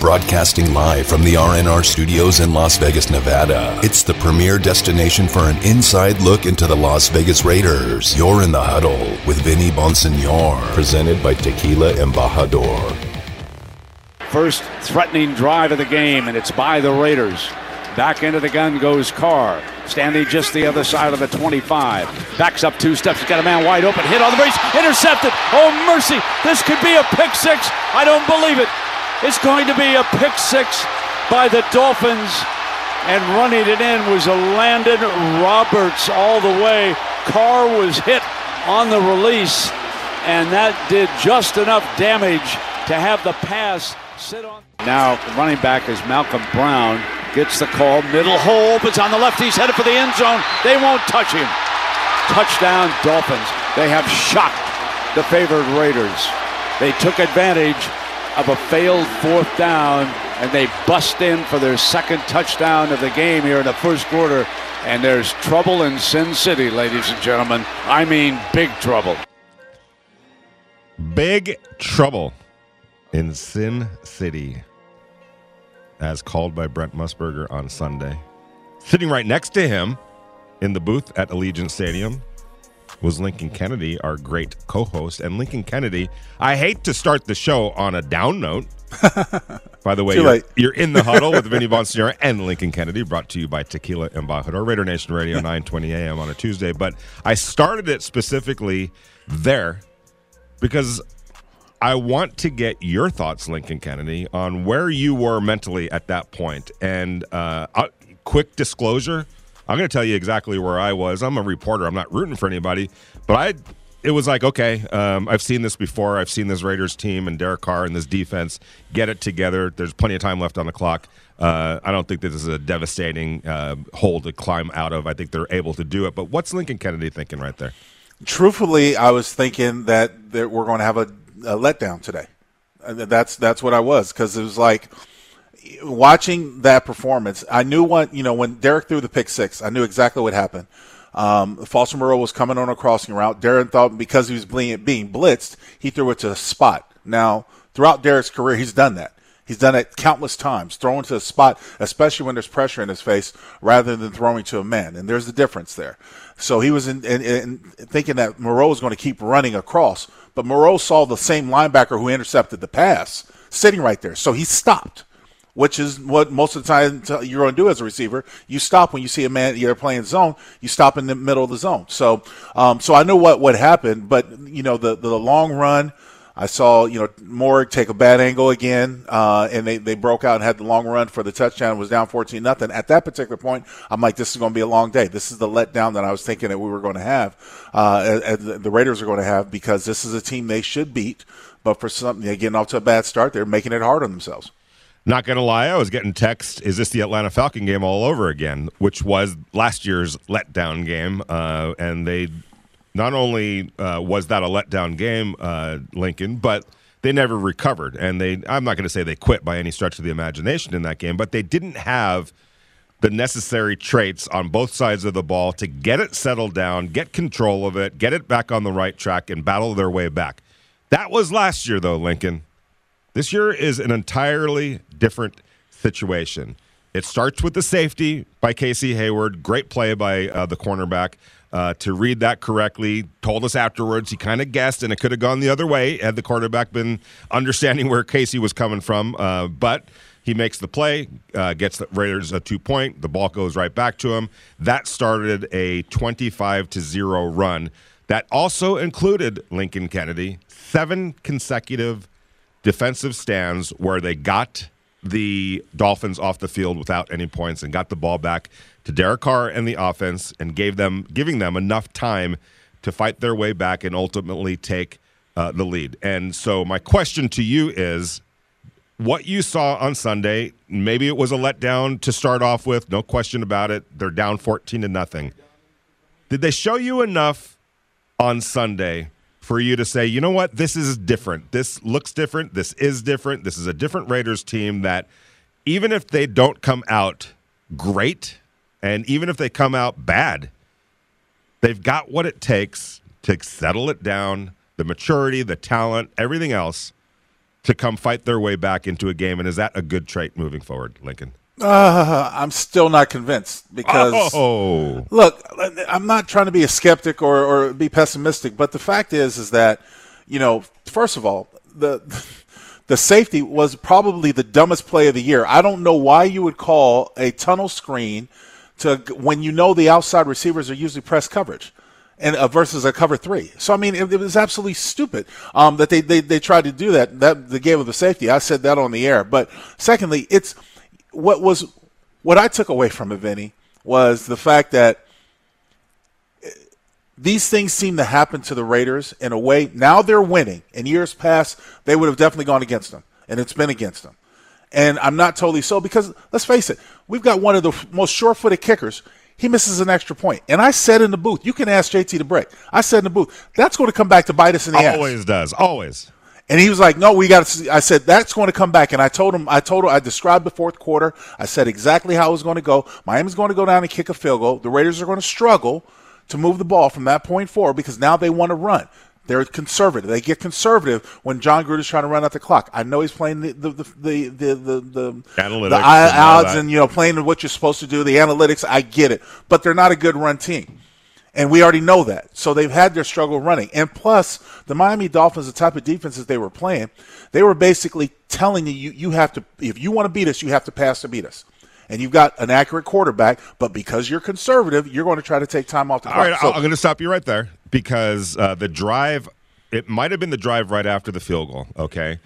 Broadcasting live from the RNR studios in Las Vegas, Nevada. It's the premier destination for an inside look into the Las Vegas Raiders. You're in the huddle with Vinny Bonsignore, presented by Tequila Embajador. First threatening drive of the game, and it's by the Raiders. Back into the gun goes Carr. Standing just the other side of the 25. Backs up two steps. He's got a man wide open. Hit on the brace. Intercepted. Oh, mercy. This could be a pick six. I don't believe it. It's going to be a pick six by the Dolphins. And running it in was a Landon Roberts all the way. Carr was hit on the release, and that did just enough damage to have the pass sit on. Now, running back is Malcolm Brown. Gets the call. Middle hole, but on the left. He's headed for the end zone. They won't touch him. Touchdown, Dolphins. They have shocked the favored Raiders. They took advantage of a failed fourth down, and they bust in for their second touchdown of the game here in the first quarter. And there's trouble in Sin City, ladies and gentlemen. I mean, big trouble. Big trouble in Sin City, as called by Brent Musburger on Sunday. Sitting right next to him in the booth at Allegiant Stadium was Lincoln Kennedy, our great co host. And Lincoln Kennedy, I hate to start the show on a down note. By the way, you're, you're in the huddle with Vinny Bonsignore and Lincoln Kennedy, brought to you by Tequila Embajador, Raider Nation Radio, 920 a.m. on a Tuesday. But I started it specifically there because I want to get your thoughts, Lincoln Kennedy, on where you were mentally at that point. And uh, uh, quick disclosure, I'm going to tell you exactly where I was. I'm a reporter. I'm not rooting for anybody, but I. It was like okay, um, I've seen this before. I've seen this Raiders team and Derek Carr and this defense get it together. There's plenty of time left on the clock. Uh, I don't think this is a devastating uh, hole to climb out of. I think they're able to do it. But what's Lincoln Kennedy thinking right there? Truthfully, I was thinking that, we're going to have a, a letdown today. That's that's what I was because it was like watching that performance. I knew what you know when Derek threw the pick six. I knew exactly what happened. Um, Foster Moreau was coming on a crossing route. Darren thought because he was being, being blitzed, he threw it to a spot. Now, throughout Derek's career, he's done that. He's done it countless times, throwing to a spot, especially when there's pressure in his face, rather than throwing to a man. And there's the difference there. So he was in, in, in thinking that Moreau was going to keep running across, but Moreau saw the same linebacker who intercepted the pass sitting right there. So he stopped which is what most of the time you're going to do as a receiver. You stop when you see a man you're playing zone. You stop in the middle of the zone. So, um, so I know what what happened, but you know the the long run. I saw you know Moehrig take a bad angle again, uh, and they, they broke out and had the long run for the touchdown. It was down fourteen nothing. At that particular point, I'm like, this is going to be a long day. This is the letdown that I was thinking that we were going to have, uh, the Raiders are going to have because this is a team they should beat, but for something they're getting off to a bad start, they're making it hard on themselves. Not gonna lie, I was getting text. Is this the Atlanta Falcon game all over again? Which was last year's letdown game, uh, and they not only uh, was that a letdown game, uh, Lincoln, but they never recovered. And they, I'm not going to say they quit by any stretch of the imagination in that game, but they didn't have the necessary traits on both sides of the ball to get it settled down, get control of it, get it back on the right track, and battle their way back. That was last year, though, Lincoln. This year is an entirely different situation. It starts with the safety by Casey Hayward. Great play by uh, the cornerback uh, to read that correctly. Told us afterwards he kind of guessed, and it could have gone the other way had the quarterback been understanding where Casey was coming from. Uh, but he makes the play, uh, gets the Raiders a two point. The ball goes right back to him. That started a 25 to 0 run. That also included Lincoln Kennedy, seven consecutive defensive stands where they got the Dolphins off the field without any points and got the ball back to Derek Carr and the offense and gave them giving them enough time to fight their way back and ultimately take uh, the lead. And so my question to you is what you saw on Sunday, maybe it was a letdown to start off with, no question about it. They're down 14 to nothing. Did they show you enough on Sunday for you to say, you know what, this is different. This looks different. This is different. This is a different Raiders team that even if they don't come out great and even if they come out bad, they've got what it takes to settle it down, the maturity, the talent, everything else to come fight their way back into a game. And is that a good trait moving forward, Lincoln? Uh, I'm still not convinced because Oh, look, I'm not trying to be a skeptic or, or be pessimistic, but the fact is, is that you know, first of all, the the safety was probably the dumbest play of the year. I don't know why you would call a tunnel screen to when you know the outside receivers are usually press coverage. And uh, versus a cover three, so I mean, it, it was absolutely stupid um, that they, they they tried to do that. That the game of the safety, I said that on the air. But secondly, it's what was what I took away from it, Vinny, was the fact that eh, these things seem to happen to the Raiders in a way. Now they're winning. In years past, they would have definitely gone against them, and it's been against them. And I'm not totally so because let's face it, we've got one of the most sure-footed kickers. He misses an extra point, and I said in the booth, you can ask JT to break. I said in the booth, that's going to come back to bite us in the ass. always does. Always. And he was like, "No, we got to." I said, "That's going to come back." And I told him, I told him, I described the fourth quarter. I said exactly how it was going to go. Miami's going to go down and kick a field goal. The Raiders are going to struggle to move the ball from that point forward because now they want to run. They're conservative. They get conservative when John Gruden's trying to run out the clock. I know he's playing the the the the the, the, the the odds that. and you know playing what you're supposed to do, the analytics. I get it, but they're not a good run team. And we already know that. So they've had their struggle running. And plus, the Miami Dolphins, the type of defenses they were playing, they were basically telling you, you, you have to, if you want to beat us, you have to pass to beat us. And you've got an accurate quarterback, but because you're conservative, you're going to try to take time off the clock. right, So- I'm going to stop you right there because uh, the drive, it might have been the drive right after the field goal. Okay,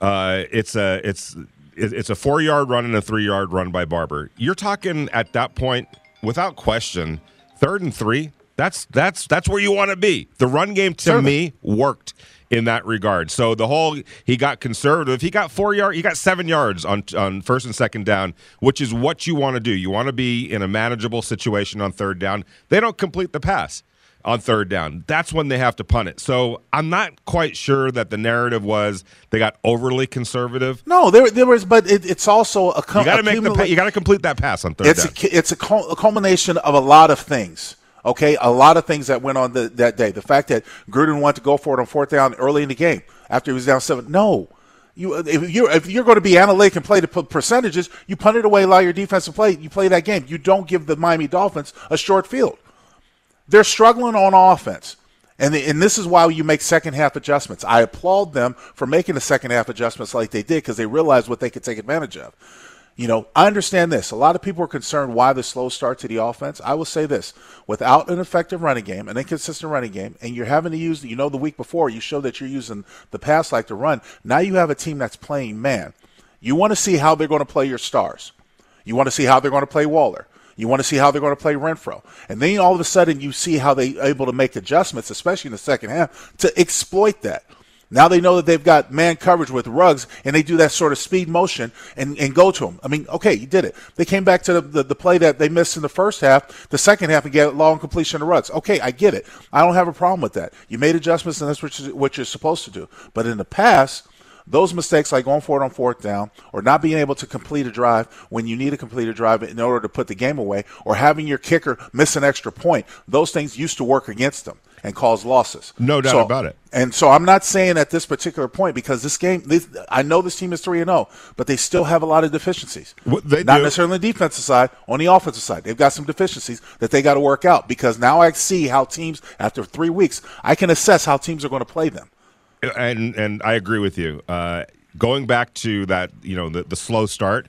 uh, it's a it's it's a four yard run and a three yard run by Barber. You're talking at that point, without question, third and three. That's that's that's where you want to be. The run game to Certainly. me worked in that regard. So the whole he got conservative. He got four yard. He got seven yards on on first and second down, which is what you want to do. You want to be in a manageable situation on third down. They don't complete the pass on third down. That's when they have to punt it. So I'm not quite sure that the narrative was they got overly conservative. no, there, there was, but it, it's also a. You got to make the pa- you got to complete that pass on third it's down. a, it's a, cul- a culmination of a lot of things. Okay, a lot of things that went on the, that day. The fact that Gruden wanted to go for it on fourth down early in the game after he was down seven. No, you if you're if you're going to be analytic and play the percentages, you punt it away, allow your defense to play. You play that game. You don't give the Miami Dolphins a short field. They're struggling on offense. And, the, and this is why you make second half adjustments. I applaud them for making the second half adjustments like they did because they realized what they could take advantage of. You know, I understand this. A lot of people are concerned why the slow start to the offense. I will say this without an effective running game, an inconsistent running game, and you're having to use, you know, the week before, you showed that you're using the pass like to run. Now you have a team that's playing man. You want to see how they're going to play your stars. You want to see how they're going to play Waller. You want to see how they're going to play Renfrow. And then all of a sudden you see how they're able to make adjustments, especially in the second half, to exploit that. Now they know that they've got man coverage with Ruggs, and they do that sort of speed motion and, and go to him. I mean, okay, you did it. They came back to the, the, the play that they missed in the first half, the second half, and get long completion of Ruggs. Okay, I get it. I don't have a problem with that. You made adjustments, and that's what you're, what you're supposed to do. But in the past, those mistakes like going for it on fourth down or not being able to complete a drive when you need to complete a drive in order to put the game away or having your kicker miss an extra point, those things used to work against them and cause losses. No doubt So- about it. And so I'm not saying at this particular point because this game, this, I know this team is 3 and 0, but they still have a lot of deficiencies. Well, they not do. necessarily on the defensive side, on the offensive side. They've got some deficiencies that they got to work out because now I see how teams, after three weeks, I can assess how teams are going to play them. and and I agree with you. Uh, going back to that, you know, the, the slow start.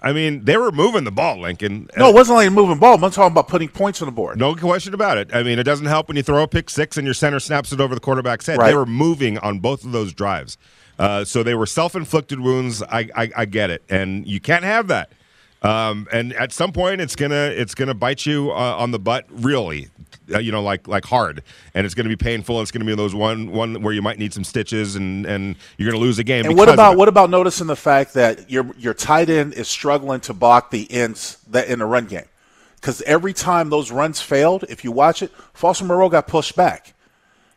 I mean, they were moving the ball, Lincoln. No, it wasn't like a moving ball. I'm talking about putting points on the board. No question about it. I mean, it doesn't help when you throw a pick six and your center snaps it over the quarterback's head. Right. They were moving on both of those drives. Uh, so they were self inflicted wounds. I, I, I get it. And you can't have that. Um, and at some point, it's gonna it's gonna bite you uh, on the butt, really, uh, you know, like like hard, and it's gonna be painful. And it's gonna be those one one where you might need some stitches, and and you're gonna lose a game. And what about what about noticing the fact that your your tight end is struggling to block the ends that in the run game? Because every time those runs failed, if you watch it, Foster Moreau got pushed back.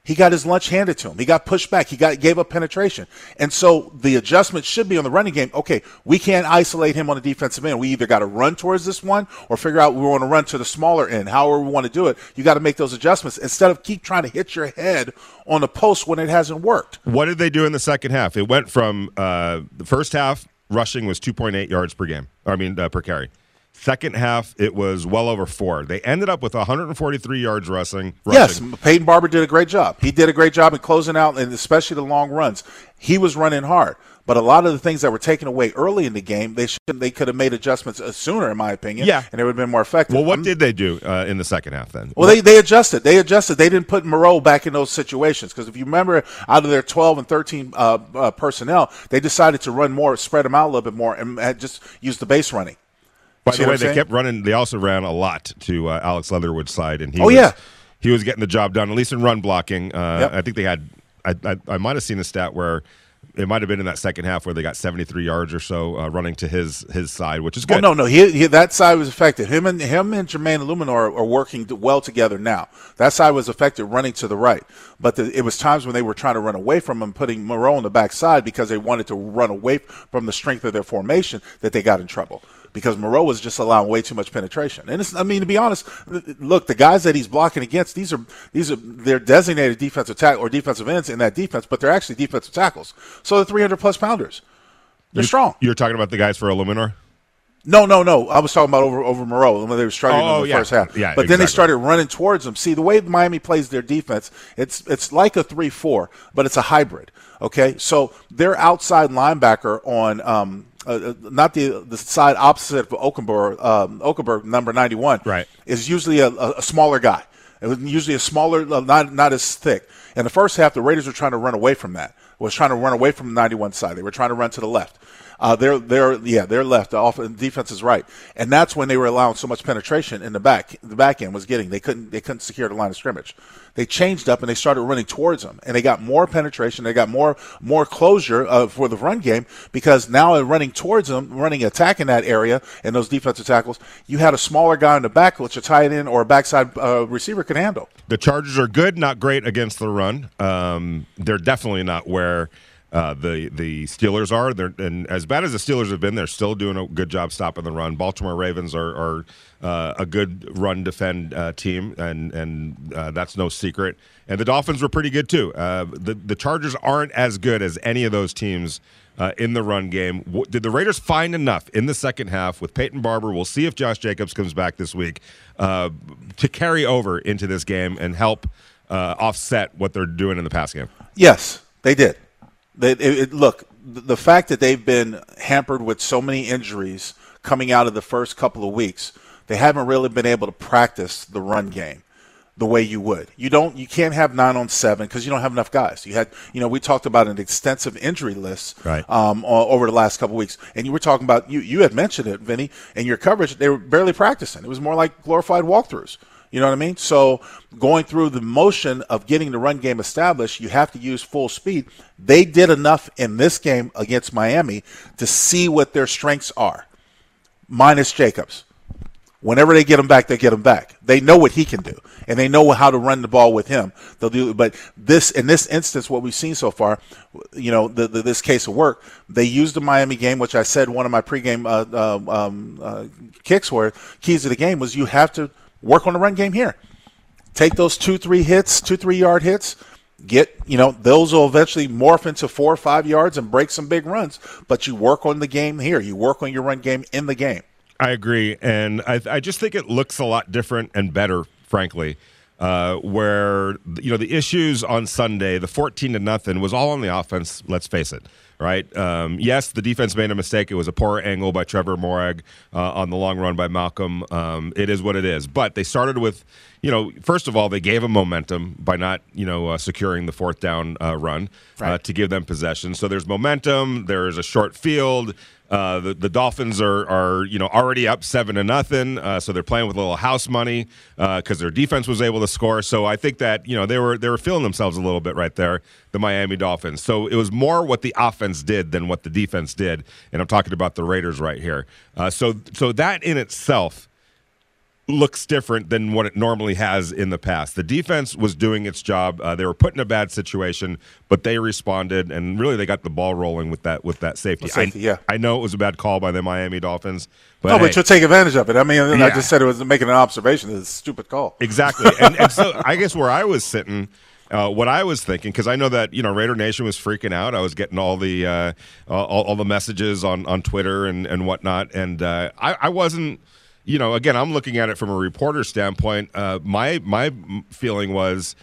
He got his lunch handed to him. He got pushed back. He got gave up penetration. And so the adjustment should be on the running game. Okay, we can't isolate him on the defensive end. We either got to run towards this one or figure out we want to run to the smaller end. However we want to do it, you got to make those adjustments instead of keep trying to hit your head on the post when it hasn't worked. What did they do in the second half? It went from uh, the first half rushing was 2.8 yards per game. I mean uh, per carry. Second half, it was well over four. They ended up with 143 yards rushing. rushing. Yes, Peyton Barber did a great job. He did a great job in closing out, and especially the long runs. He was running hard. But a lot of the things that were taken away early in the game, they should they could have made adjustments sooner, in my opinion. Yeah, and it would have been more effective. Well, what I'm, did they do uh, in the second half then? Well, they, they adjusted. They adjusted. They didn't put Moreau back in those situations because if you remember, out of their 12 and 13 uh, uh, personnel, they decided to run more, spread them out a little bit more, and just use the base running. By the way, they kept running. They also ran a lot to uh, Alex Leatherwood's side, and he oh was, yeah, he was getting the job done at least in run blocking. Uh, yep. I think they had. I, I, I might have seen a stat where it might have been in that second half where they got 73 yards or so uh, running to his his side, which is good. No, no, he, he, that side was affected. Him and him and Jermaine Eluemunor are working well together now. That side was affected running to the right, but the, it was times when they were trying to run away from him, putting Moreau on the backside because they wanted to run away from the strength of their formation that they got in trouble because Moreau was just allowing way too much penetration. And I mean, to be honest, look, the guys that he's blocking against, these are these are they're designated defensive tackle or defensive ends in that defense, but they're actually defensive tackles. So they're 300 plus pounders. They're you, strong. You're talking about the guys for Eluemunor? No, no, no. I was talking about over over Moreau when they were struggling oh, in the yeah. first half. Yeah, but then they started running towards them. See, the way Miami plays their defense, it's it's like a three-four, but it's a hybrid. Okay, so their outside linebacker on um, uh, uh, not the the side opposite of Okenberg, um, Okenberg number 91, right. is usually a, a smaller guy. It was usually a smaller, uh, not not as thick. In the first half, the Raiders were trying to run away from that. Was trying to run away from the 91 side. They were trying to run to the left. Uh, they're they're yeah they're left. The off defense is right, and that's when they were allowing so much penetration in the back. The back end was getting they couldn't they couldn't secure the line of scrimmage. They changed up and they started running towards them, and they got more penetration. They got more more closure uh, for the run game because now they're running towards them, running attack in that area and those defensive tackles. You had a smaller guy in the back, which a tight end or a backside uh, receiver could handle. The Chargers are good, not great against the run. Um, they're definitely not where uh, the the Steelers are. They're, and as bad as the Steelers have been, they're still doing a good job stopping the run. Baltimore Ravens are, are uh, a good run defend uh, team, and and uh, that's no secret. And the Dolphins were pretty good too. Uh, the the Chargers aren't as good as any of those teams. In the run game, did the Raiders find enough in the second half with Peyton Barber? We'll see if Josh Jacobs comes back this week to carry over into this game and help offset what they're doing in the pass game. Yes, they did. They, it, it, look, the fact that they've been hampered with so many injuries coming out of the first couple of weeks, they haven't really been able to practice the run game the way you would. You don't. You can't have nine on seven because you don't have enough guys. You had, you know, we talked about an extensive injury list right. um, over the last couple of weeks, and you were talking about you. You had mentioned it, Vinny, in your coverage. They were barely practicing. It was more like glorified walkthroughs. You know what I mean? So going through the motion of getting the run game established, you have to use full speed. They did enough in this game against Miami to see what their strengths are, minus Jacobs. Whenever they get him back, they get him back. They know what he can do, and they know how to run the ball with him. They'll do, but this in this instance, what we've seen so far, you know, the, the, this case of work, they used the Miami game, which I said one of my pregame uh, uh, um, uh, kicks were keys to the game was you have to work on the run game here. Take those two, three hits, two, three yard hits. Get, you know, those will eventually morph into four or five yards and break some big runs. But you work on the game here. You work on your run game in the game. I agree. And I, I just think it looks a lot different and better, frankly. Uh, where you know the issues on Sunday, the fourteen to nothing was all on the offense. Let's face it, right? Um, yes, the defense made a mistake. It was a poor angle by Trevor Moehrig uh, on the long run by Malcolm. Um, it is what it is. But they started with, you know, first of all, they gave them momentum by not, you know, uh, securing the fourth down uh, run uh, right. to give them possession. So there's momentum. There's a short field. Uh, the, the Dolphins are, are you know already up seven to nothing, uh, so they're playing with a little house money because uh, their defense was able to score. So I think that you know they were they were feeling themselves a little bit right there, the Miami Dolphins. So it was more what the offense did than what the defense did, and I'm talking about the Raiders right here. Uh, so so that in itself looks different than what it normally has in the past. The defense was doing its job. Uh, they were put in a bad situation, but they responded and really they got the ball rolling with that with that safety. Safety, I, yeah. I know it was a bad call by the Miami Dolphins, but No, hey, but you'll take advantage of it. I mean, I just said it was making an observation. It's a stupid call. Exactly. and, and so I guess where I was sitting, uh, what I was thinking, because I know that you know Raider Nation was freaking out. I was getting all the uh, all, all the messages on, on Twitter and, and whatnot, and uh, I, I wasn't. You know, again, I'm looking at it from a reporter standpoint. Uh, my my feeling was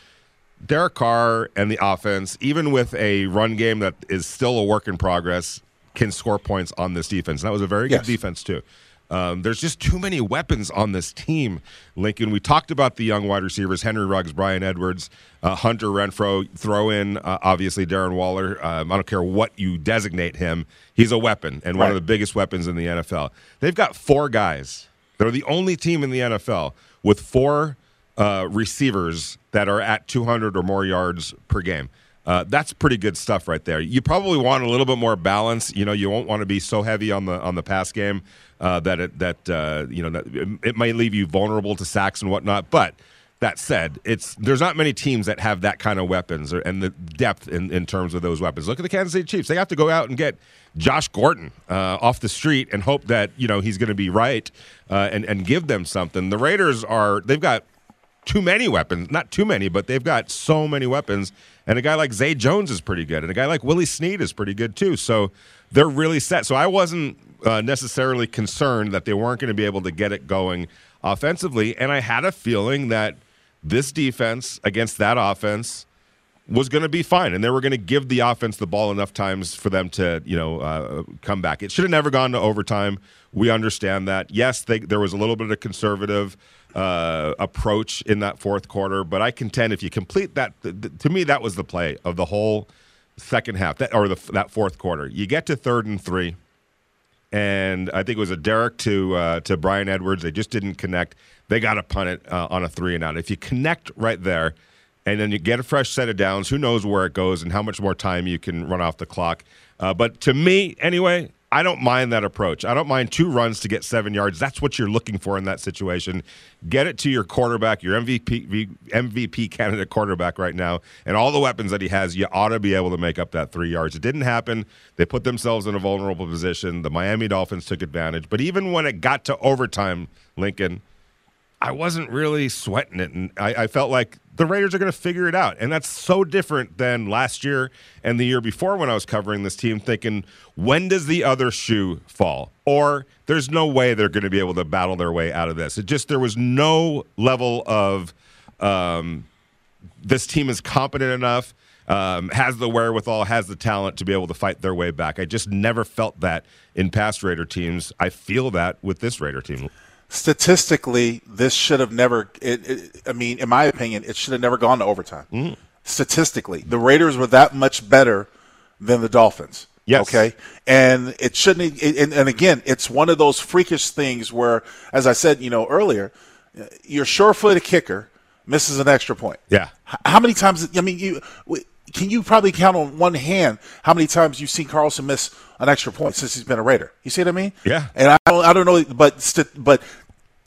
Derek Carr and the offense, even with a run game that is still a work in progress, can score points on this defense. And that was a very Yes. good defense too. Um, there's just too many weapons on this team, Lincoln. We talked about the young wide receivers: Henry Ruggs, Bryan Edwards, uh, Hunter Renfrow. Throw in uh, obviously Darren Waller. Um, I don't care what you designate him; he's a weapon and one of the biggest weapons in the NFL. They've got four guys. They're the only team in the NFL with four uh, receivers that are at 200 or more yards per game. Uh, that's pretty good stuff right there. You probably want a little bit more balance. You know, you won't want to be so heavy on the on the pass game uh, that it that uh, you know it, it might leave you vulnerable to sacks and whatnot. But that said, it's there's not many teams that have that kind of weapons or, and the depth in, in terms of those weapons. Look at the Kansas City Chiefs; they have to go out and get Josh Gordon uh, off the street and hope that you know he's going to be right uh, and and give them something. The Raiders are they've got too many weapons. Not too many, but they've got so many weapons. And a guy like Zay Jones is pretty good, and a guy like Willie Snead is pretty good too. So they're really set. So I wasn't uh, necessarily concerned that they weren't going to be able to get it going offensively, and I had a feeling that this defense against that offense was going to be fine, and they were going to give the offense the ball enough times for them to, you know, uh, come back. It should have never gone to overtime. We understand that. Yes, they, there was a little bit of conservative uh, approach in that fourth quarter, but I contend if you complete that, th- th- to me, that was the play of the whole second half, that, or the, that fourth quarter. You get to third and three and I think it was a Derek to uh, to Bryan Edwards. They just didn't connect. They got to punt it uh, on a three and out. If you connect right there, and then you get a fresh set of downs, who knows where it goes and how much more time you can run off the clock. Uh, but to me, anyway, I don't mind that approach. I don't mind two runs to get seven yards. That's what you're looking for in that situation. Get it to your quarterback, your MVP MVP candidate quarterback right now, and all the weapons that he has. You ought to be able to make up that three yards. It didn't happen. They put themselves in a vulnerable position. The Miami Dolphins took advantage. But even when it got to overtime, Lincoln, I wasn't really sweating it, and I, I felt like the Raiders are going to figure it out, and that's so different than last year and the year before when I was covering this team, thinking when does the other shoe fall, or there's no way they're going to be able to battle their way out of this. It just there was no level of um, this team is competent enough, um, has the wherewithal, has the talent to be able to fight their way back. I just never felt that in past Raider teams. I feel that with this Raider team. Statistically, this should have never. It, it, I mean, in my opinion, it should have never gone to overtime. Mm. Statistically, the Raiders were that much better than the Dolphins. Yes. Okay. And it shouldn't. It, and, and again, it's one of those freakish things where, as I said, you know earlier, your sure-footed kicker misses an extra point. Yeah. How many times? I mean, you can you probably count on one hand how many times you've seen Carlson miss an extra point since he's been a Raider? You see what I mean? Yeah. And I don't, I don't know, but st- but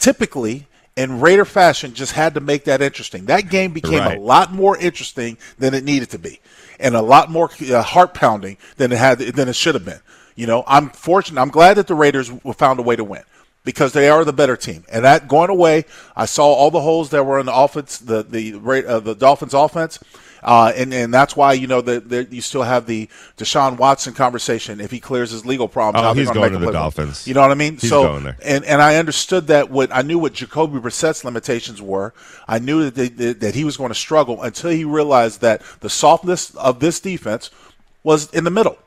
typically in Raider fashion, just had to make that interesting. That game became Right. a lot more interesting than it needed to be, and a lot more uh, heart pounding than it had than it should have been. You know, I'm fortunate. I'm glad that the Raiders found a way to win because they are the better team. And that going away, I saw all the holes that were in the offense, the the uh, the Dolphins' offense. Uh, and, and that's why you know that that you still have the Deshaun Watson conversation. If he clears his legal problems, Oh, he's going to the. Dolphins. You know what I mean? He's so going there. and and I understood that what I knew what Jacoby Brissett's limitations were. I knew that they, that, that he was going to struggle until he realized that the softness of this defense was in the middle.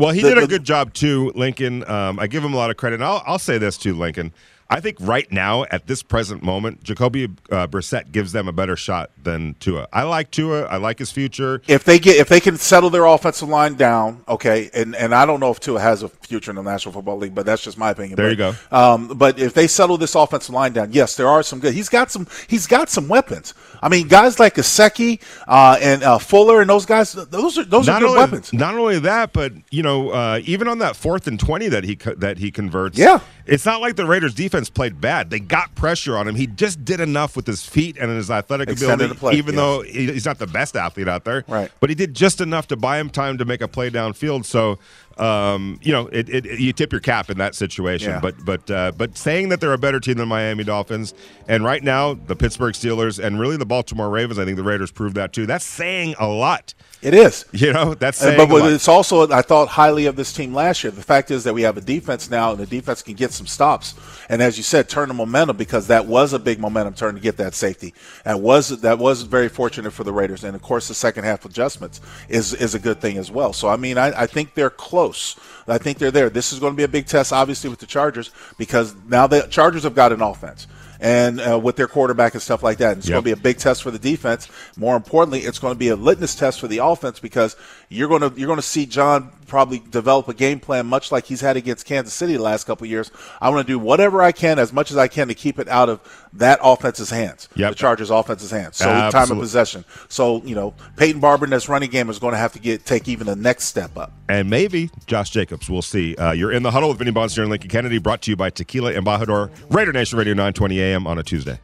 Well, he The- did a the- good job too, Lincoln. Um, I give him a lot of credit. And I'll, I'll say this too, Lincoln. I think right now, at this present moment, Jacoby uh, Brissett gives them a better shot than Tua. I like Tua. I like his future. If they get if they can settle their offensive line down, okay, and, and I don't know if Tua has a future in the National Football League, but that's just my opinion. There but, you go. Um, but if they settle this offensive line down, yes, there are some good. He's got some. He's got some weapons. I mean, guys like Gesicki uh, and uh, Fuller and those guys. Those are those are good only, weapons. Not only that, but you know, uh, even on that fourth and twenty that he that he converts, Yeah. It's not like the Raiders' defense played bad. They got pressure on him. He just did enough with his feet and his athletic Extended ability, play, even yes. though he's not the best athlete out there. Right. But he did just enough to buy him time to make a play downfield. So, um, you know, it, it, you tip your cap in that situation. Yeah. But but uh, but saying that they're a better team than Miami Dolphins, and right now the Pittsburgh Steelers and really the Baltimore Ravens, I think the Raiders proved that too. That's saying a lot. It is. You know, that's but a lot. it's also I thought highly of this team last year. The fact is that we have a defense now, and the defense can get some stops. And as you said, turn the momentum because that was a big momentum turn to get that safety. And was that was very fortunate for the Raiders. And of course, the second half adjustments is is a good thing as well. So I mean, I, I think they're close. I think they're there. This is going to be a big test, obviously, with the Chargers because now the Chargers have got an offense. And uh, with their quarterback and stuff like that, and it's Yep. going to be a big test for the defense. More importantly, it's going to be a litmus test for the offense because you're going to you're going to see John probably develop a game plan much like he's had against Kansas City the last couple of years. I'm going to do whatever I can, as much as I can, to keep it out of that offense's hands, Yep. the Chargers' offense's hands. So time of possession. So you know, Peyton Barber in this running game is going to have to get take even the next step up. and maybe Josh Jacobs. We'll see. Uh, you're in the huddle with Vinny Bonster and Lincoln Kennedy, brought to you by Tequila Embajador, Raider Nation Radio 920 AM on a Tuesday.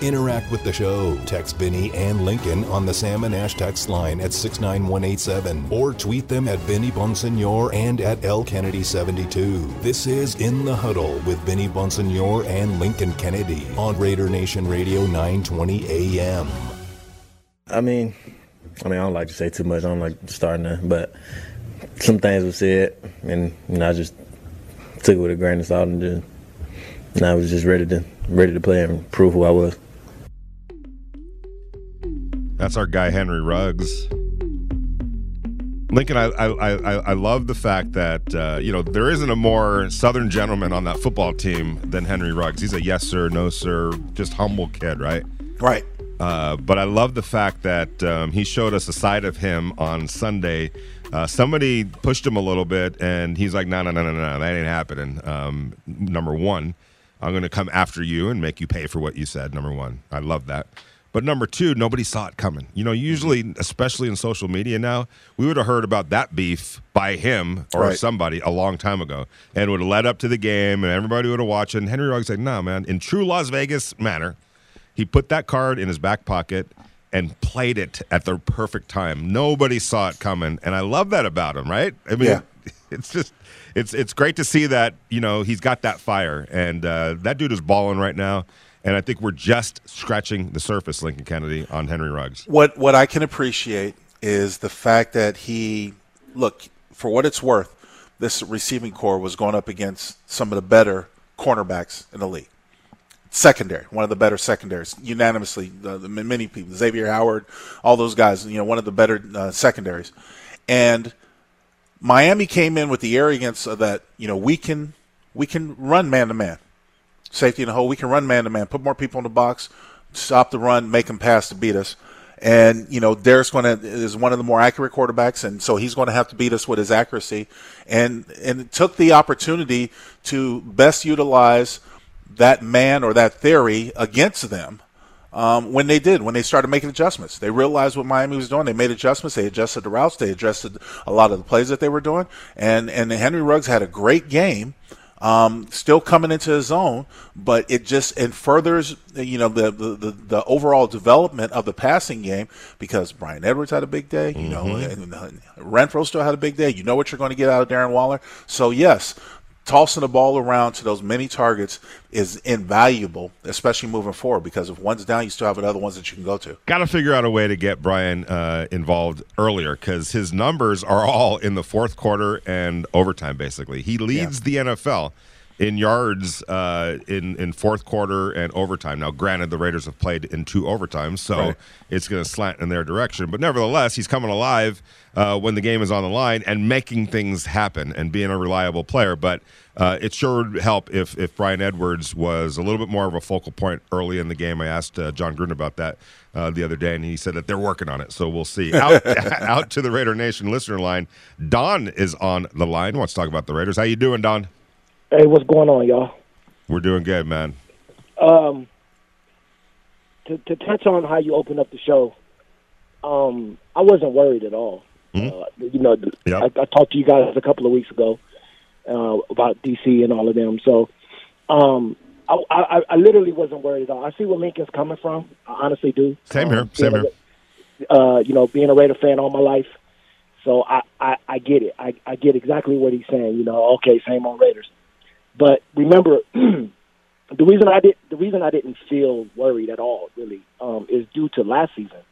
Interact with the show. Text Vinny and Lincoln on the Sam and Ash text line at 69187 or tweet them at Vinny Bonsignore and at L Kennedy 72. This is In the Huddle with Vinny Bonsignore and Lincoln Kennedy on Raider Nation Radio 920 AM. I mean, I mean, I don't like to say too much. I don't like starting there, but some things were said, and you know, I just took it with a grain of salt, and just, and I was just ready to ready to play and prove who I was. That's our guy Henry Ruggs. Lincoln, I I, I, I love the fact that uh, you know there isn't a more Southern gentleman on that football team than Henry Ruggs. He's a yes sir, no sir, just humble kid, right? Right. Uh, but I love the fact that um, he showed us a side of him on Sunday. Uh, somebody pushed him a little bit, and he's like, "No, no, no, no, no, that ain't happening." Um, number one, I'm going to come after you and make you pay for what you said. Number one, I love that. But number two, nobody saw it coming. You know, usually, especially in social media now, we would have heard about that beef by him or Right. somebody a long time ago, and would have led up to the game, and everybody would have watched it. And Henry Ruggs said, "No, man." In true Las Vegas manner, he put that card in his back pocket and played it at the perfect time. Nobody saw it coming, and I love that about him. Right? I mean, Yeah. it's just it's it's great to see that you know he's got that fire, and uh, that dude is balling right now. And I think we're just scratching the surface, Lincoln Kennedy, on Henry Ruggs. What what I can appreciate is the fact that he look for what it's worth. This receiving corps was going up against some of the better cornerbacks in the league. Secondary, one of the better secondaries, unanimously. The, the many people, Xavier Howard, all those guys. You know, one of the better uh, secondaries, and Miami came in with the arrogance of that. You know, we can we can run man to man safety in the hole. We can run man to man, put more people in the box, stop the run, make them pass to beat us. And you know, Derek's going to is one of the more accurate quarterbacks, and so he's going to have to beat us with his accuracy. And and took the opportunity to best utilize that man or that theory against them um, when they did, when they started making adjustments. They realized what Miami was doing. They made adjustments. They adjusted the routes. They adjusted a lot of the plays that they were doing. And and Henry Ruggs had a great game. Um, still coming into his own, but it just it furthers you know the, the the overall development of the passing game because Bryan Edwards had a big day, you know, and uh, Renfrow still had a big day. You know what you're going to get out of Darren Waller. So yes, tossing the ball around to those many targets is invaluable, especially moving forward because if one's down, you still have other ones that you can go to. Got to figure out a way to get Bryan uh, involved earlier because his numbers are all in the fourth quarter and overtime. Basically, he leads the NFL in yards uh, in in fourth quarter and overtime. Now, granted, the Raiders have played in two overtimes, so Right. it's going to slant in their direction. But nevertheless, he's coming alive uh, when the game is on the line and making things happen and being a reliable player. But uh, it sure would help if if Bryan Edwards was a little bit more of a focal point early in the game. I asked uh, John Gruden about that uh, the other day, and he said that they're working on it. So we'll see. Out, out to the Raider Nation listener line. Don is on the line. Wants to talk about the Raiders. How you doing, Don? Hey, what's going on, y'all? We're doing good, man. Um, to to touch on how you opened up the show, um, I wasn't worried at all. Uh, you know, Yep. I, I talked to you guys a couple of weeks ago uh, about DC and all of them. So, um, I, I, I literally wasn't worried at all. I see where Lincoln's coming from. I honestly do. Same Um, here. Same being here. a- Uh, you know, being a Raider fan all my life, so I, I, I get it. I, I get exactly what he's saying. You know, okay, same on Raiders. But remember, the reason I did the reason I didn't feel worried at all really um, is due to last season.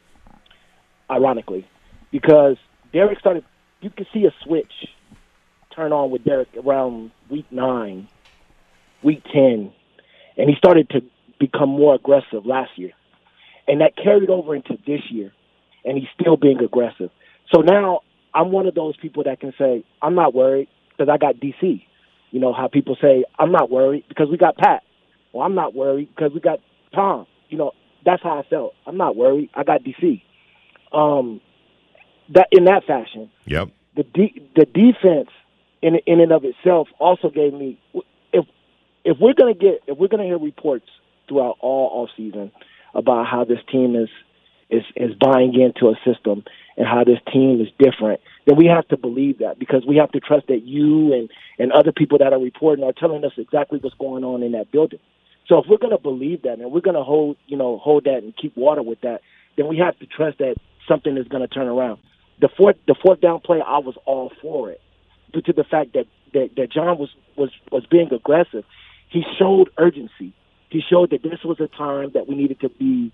Ironically, because Derek started, you could see a switch turn on with Derek around week nine, week ten, and he started to become more aggressive last year, and that carried over into this year, and he's still being aggressive. So now I'm one of those people that can say I'm not worried because I got DC. You know how people say I'm not worried because we got Pat. Well, I'm not worried because we got Tom. You know that's how I felt. I'm not worried. I got DC. Um, that in that fashion, Yep. the de- the defense in in and of itself also gave me if if we're gonna get if we're gonna hear reports throughout all off season about how this team is is is buying into a system and how this team is different, then we have to believe that because we have to trust that you and and other people that are reporting are telling us exactly what's going on in that building. So if we're going to believe that and we're going to hold you know hold that and keep water with that, then we have to trust that something is going to turn around. The fourth the fourth down play, I was all for it due to the fact that that, that John was was was being aggressive. He showed urgency. He showed that this was a time that we needed to be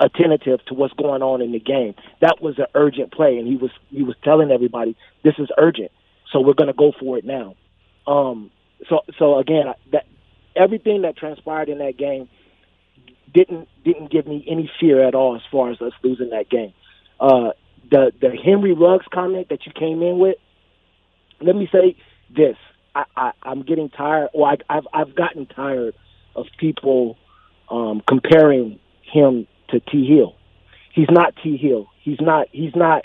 attentive to what's going on in the game. That was an urgent play, and he was he was telling everybody this is urgent, so we're going to go for it now. Um, so so again, that everything that transpired in that game didn't didn't give me any fear at all as far as us losing that game. Uh, the the Henry Ruggs comment that you came in with, let me say this: I, I I'm getting tired, or I, I've I've gotten tired of people um, comparing him to T Hill. He's not T Hill. He's not. He's not.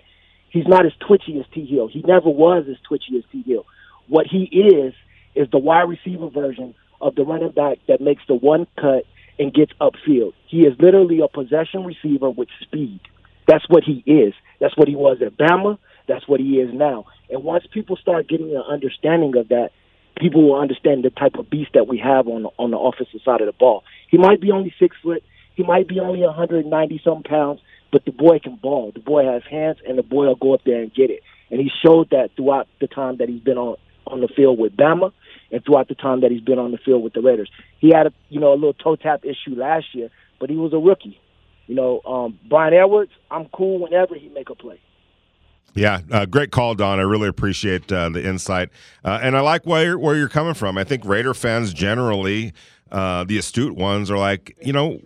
He's not as twitchy as T Hill. He never was as twitchy as T Hill. What he is is the wide receiver version of the running back that makes the one cut and gets upfield. He is literally a possession receiver with speed. That's what he is. That's what he was at Bama. That's what he is now. And once people start getting an understanding of that, people will understand the type of beast that we have on on the offensive side of the ball. He might be only six foot. He might be only 190 some pounds, but the boy can ball. The boy has hands, and the boy will go up there and get it. And he showed that throughout the time that he's been on on the field with Bama, and throughout the time that he's been on the field with the Raiders. He had a you know a little toe tap issue last year, but he was a rookie. You know, um, Bryan Edwards, I'm cool whenever he make a play. Yeah, uh, great call, Don. I really appreciate uh, the insight, uh, and I like where you're, where you're coming from. I think Raider fans generally, uh, the astute ones, are like, you know,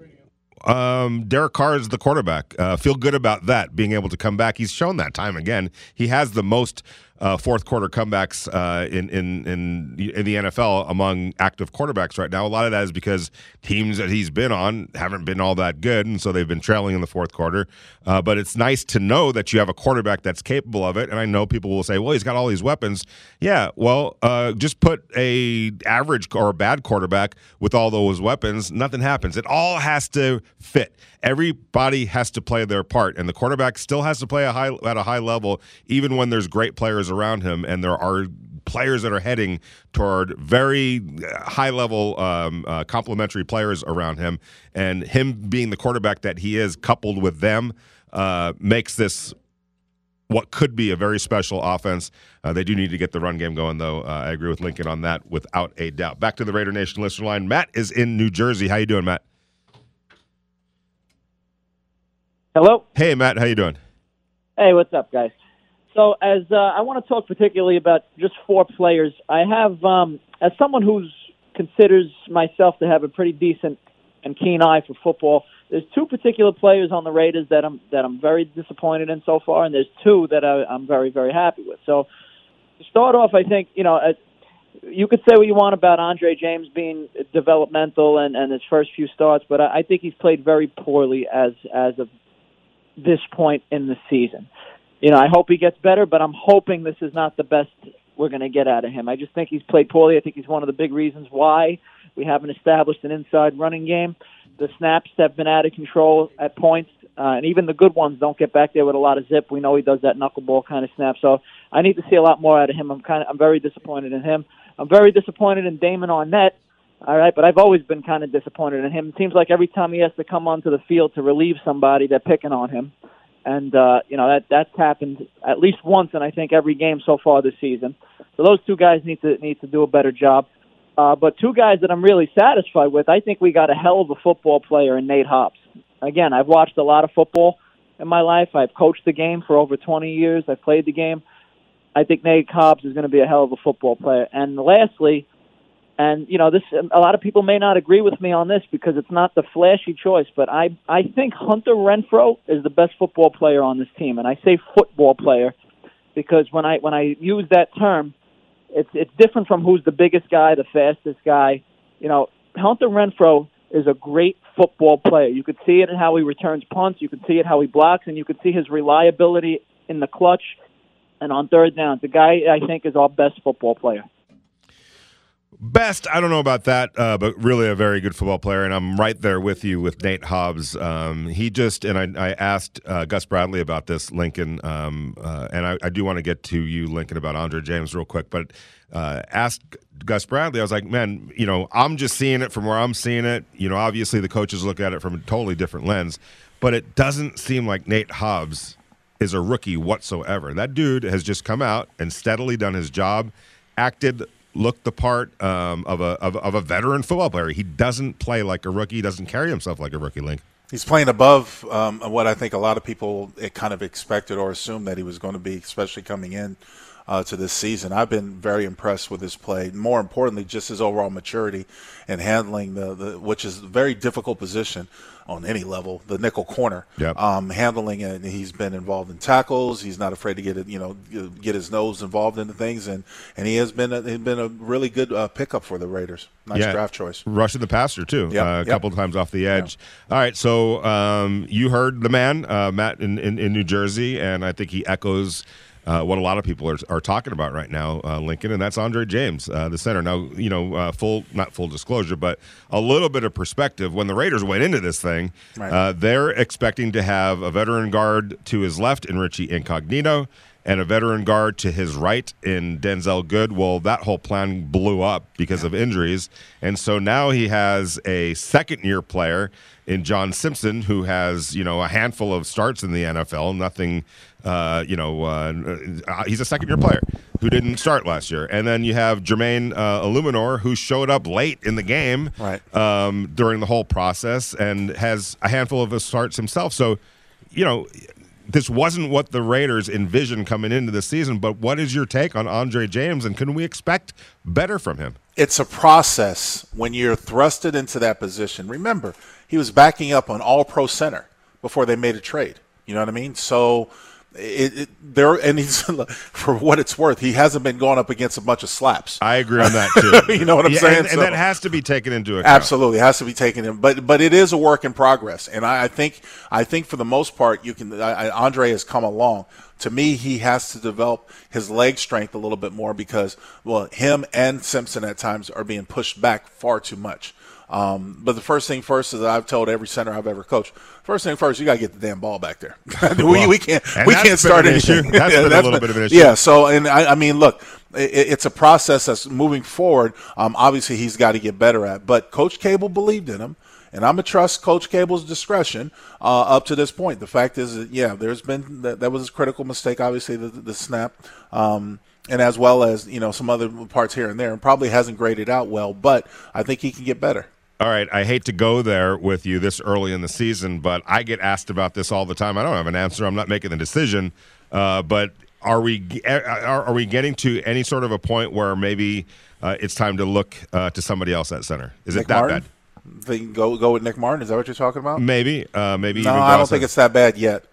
um, Derek Carr is the quarterback. Uh, feel good about that, being able to come back. He's shown that time again. He has the most uh, fourth quarter comebacks uh, in, in in in the NFL among active quarterbacks right now. A lot of that is because teams that he's been on haven't been all that good, and so they've been trailing in the fourth quarter. Uh, but it's nice to know that you have a quarterback that's capable of it. And I know people will say, "Well, he's got all these weapons." Yeah, well, uh, just put a average or a bad quarterback with all those weapons, nothing happens. It all has to fit. Everybody has to play their part, and the quarterback still has to play a high at a high level, even when there's great players around him, and there are players that are heading toward very high level um, uh, complementary players around him, and him being the quarterback that he is, coupled with them, uh, makes this what could be a very special offense. Uh, they do need to get the run game going, though. Uh, I agree with Lincoln on that, without a doubt. Back to the Raider Nation listener line. Matt is in New Jersey. How you doing, Matt? Hello. Hey, Matt. How you doing? Hey, what's up, guys? So, as uh, I want to talk particularly about just four players, I have, um, as someone who's considers myself to have a pretty decent and keen eye for football. There's two particular players on the Raiders that I'm that I'm very disappointed in so far, and there's two that I, I'm very very happy with. So, to start off, I think you know. Uh, you could say what you want about Andre James being developmental and, and his first few starts, but I, I think he's played very poorly as as of this point in the season. You know, I hope he gets better, but I'm hoping this is not the best we're going to get out of him. I just think he's played poorly. I think he's one of the big reasons why we haven't established an inside running game. The snaps have been out of control at points. uh, and even the good ones don't get back there with a lot of zip. We know he does that knuckleball kind of snap. So I need to see a lot more out of him. I'm kind of I'm very disappointed in him. I'm very disappointed in Damon Arnette. All right, but I've always been kind of disappointed in him. It seems like every time he has to come onto the field to relieve somebody, they're picking on him, and uh, you know that that's happened at least once in I think every game so far this season. So those two guys need to need to do a better job. Uh, but two guys that I'm really satisfied with, I think we got a hell of a football player in Nate Hobbs. Again, I've watched a lot of football in my life. I've coached the game for over 20 years. I've played the game. I think Nate Hobbs is going to be a hell of a football player. And lastly, and you know this, a lot of people may not agree with me on this because it's not the flashy choice, but I I think Hunter Renfrow is the best football player on this team, and I say football player because when I when I use that term, it's it's different from who's the biggest guy, the fastest guy. You know, Hunter Renfrow is a great football player. You could see it in how he returns punts. You could see it how he blocks, and you could see his reliability in the clutch and on third down. The guy I think is our best football player. Best, I don't know about that, uh, but really a very good football player, and I'm right there with you with Nate Hobbs. Um, he just and I, I asked uh, Gus Bradley about this, Lincoln, um, uh, and I, I, do want to get to you, Lincoln, about Andre James real quick, but uh, asked Gus Bradley. I was like, man, you know, I'm just seeing it from where I'm seeing it. You know, obviously the coaches look at it from a totally different lens, but it doesn't seem like Nate Hobbs is a rookie whatsoever. That dude has just come out and steadily done his job, acted looked the part um, of, a, of, of, a veteran football player. He doesn't play like a rookie. He doesn't carry himself like a rookie, Link. He's playing above um, what I think a lot of people kind of expected or assumed that he was going to be, especially coming in uh, to this season. I've been very impressed with his play. More importantly, just his overall maturity and handling the, the which is a very difficult position on any level, the nickel corner. Yep. Um, handling it, he's been involved in tackles. He's not afraid to get it, you know, get his nose involved into things, and, and he has been a, he's been a really good uh, pickup for the Raiders. Nice yeah. draft choice. Rushing the passer too, yep. uh, a yep. couple times off the edge. All right, so um, you heard the man, uh, Matt, in, in, in New Jersey, and I think he echoes uh, what a lot of people are, are talking about right now, uh, Lincoln, and that's Andre James, uh, the center. Now, you know, uh, full not full disclosure, but a little bit of perspective. When the Raiders went into this thing, right. Uh, they're expecting to have a veteran guard to his left in Richie Incognito and a veteran guard to his right in Denzelle Good. Well, that whole plan blew up because yeah. of injuries. And so now he has a second year player in John Simpson who has, you know, a handful of starts in the NFL, nothing uh, you know, uh, uh, he's a second year player who didn't start last year. And then you have Jermaine uh, Eluemunor, who showed up late in the game right. um, during the whole process and has a handful of starts himself. So, you know, this wasn't what the Raiders envisioned coming into the season. But what is your take on Andre James, and can we expect better from him? It's a process when you're thrusted into that position. Remember, he was backing up on All Pro center before they made a trade. You know what I mean? So it, it, there and he's for what it's worth, he hasn't been going up against a bunch of slaps. I agree on that too. you know what I'm yeah, saying? And, and that has to be taken into account. Absolutely, it has to be taken in. But but it is a work in progress, and I, I think I think for the most part, you can. I, Andre has come along. To me, he has to develop his leg strength a little bit more because well, him and Simpson at times are being pushed back far too much. Um, but the first thing first is that I've told every center I've ever coached. First thing first, you got to get the damn ball back there. we, well, we can't we can't start an anything. Issue. That's yeah, been that's a little been, bit of an issue. Yeah. So and I, I mean, look, it, it's a process that's moving forward. Um, obviously, he's got to get better at. But Coach Cable believed in him. And I'm gonna trust Coach Cable's discretion uh, up to this point. The fact is, that, yeah, there's been that, that was a critical mistake. Obviously, the, the snap, um, and as well as you know some other parts here and there, and probably hasn't graded out well. But I think he can get better. All right, I hate to go there with you this early in the season, but I get asked about this all the time. I don't have an answer. I'm not making the decision. Uh, but are we are, are, we getting to any sort of a point where maybe uh, it's time to look uh, to somebody else at center? Is Nick it that Martin? bad? They go go with Nick Martin. Is that what you're talking about? Maybe, uh, maybe. No, I don't think it's that bad yet.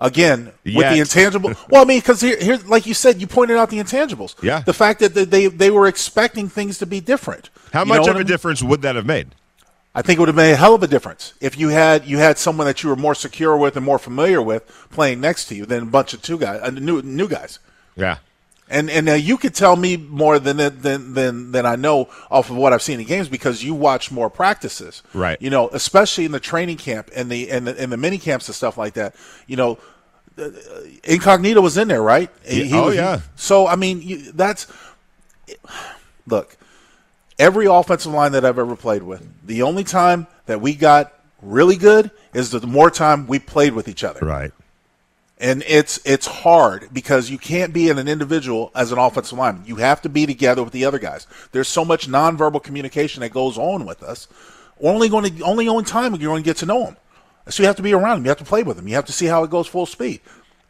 Again, Yet. with the intangible. well, I mean, because here, here, like you said, you pointed out the intangibles. Yeah. The fact that they they were expecting things to be different. How You much of a I mean? difference would that have made? I think it would have made a hell of a difference if you had you had someone that you were more secure with and more familiar with playing next to you than a bunch of two guys, uh, new new guys. Yeah. And and uh, you could tell me more than than than than I know off of what I've seen in games because you watch more practices, Right. You know, especially in the training camp and the and the, and the mini camps and stuff like that. You know, uh, Incognito was in there, right? Yeah. Oh, was- yeah. So I mean, you, that's look. Every offensive line that I've ever played with, the only time that we got really good is the more time we played with each other Right. and it's it's hard because you can't be in an individual as an offensive lineman. You have to be together with the other guys. There's so much nonverbal communication that goes on with us. Only going to only only time you're going to get to know them. So you have to be around them. You have to play with them. You have to see how it goes full speed.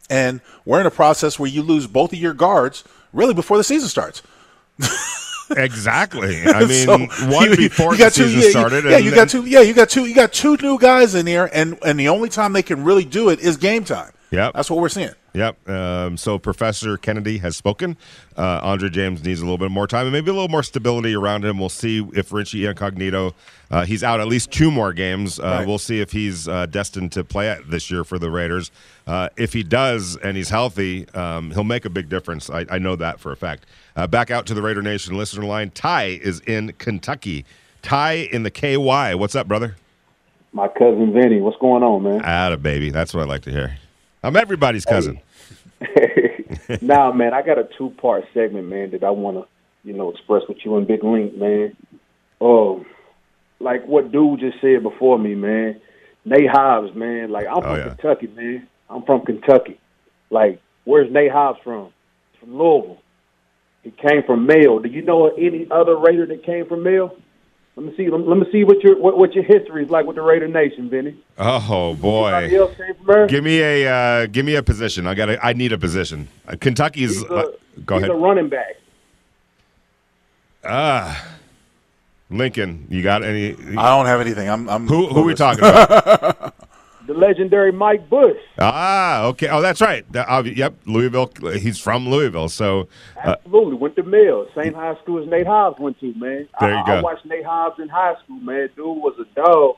And we're in a process where you lose both of your guards really before the season starts. Exactly. I mean, So, one you- before you the got two- season yeah, started. Yeah, and you then- got two. Yeah, you got two. You got two new guys in here, and and the only time they can really do it is game time. Yeah, that's what we're seeing. Yep. Um, so Professor Kennedy has spoken. Uh, Andre James needs a little bit more time and maybe a little more stability around him. We'll see if Richie Incognito, uh, he's out at least two more games. Uh, Right. We'll see if he's uh, destined to play it this year for the Raiders. Uh, if he does and he's healthy, um, he'll make a big difference. I, I know that for a fact. Uh, back out to the Raider Nation listener line. Ty is in Kentucky. Ty in the KY. What's up, brother? My cousin Vinny, what's going on, man? Atta baby. That's what I like to hear. I'm everybody's cousin. nah, man, I got a two part segment, man, that I want to, you know, express with you and Big Link, man. Oh, like what dude just said before me, man. Nate Hobbs, man. Like I'm Oh, from yeah. Kentucky, man. I'm from Kentucky. Like, where's Nate Hobbs from? From Louisville. He came from Mayo. Do you know any other Raider that came from Mayo? Let me see. Let, let me see what your what, what your history is like with the Raider Nation, Vinny. Oh boy. Anybody else came from there? Give me a uh, give me a position. I got I need a position. Uh, Kentucky's. He's a, uh, go he's ahead. a running back. Ah, Lincoln. You got any? I don't have anything. I'm. I'm who who we talking about? The legendary Mike Bush. ah, okay. Oh, that's right. Uh, yep, Louisville. He's from Louisville. So uh, Absolutely. Went to Mill. Same high school as Nate Hobbs went to, man. There you I, go. I watched Nate Hobbs in high school, man. Dude was a dog.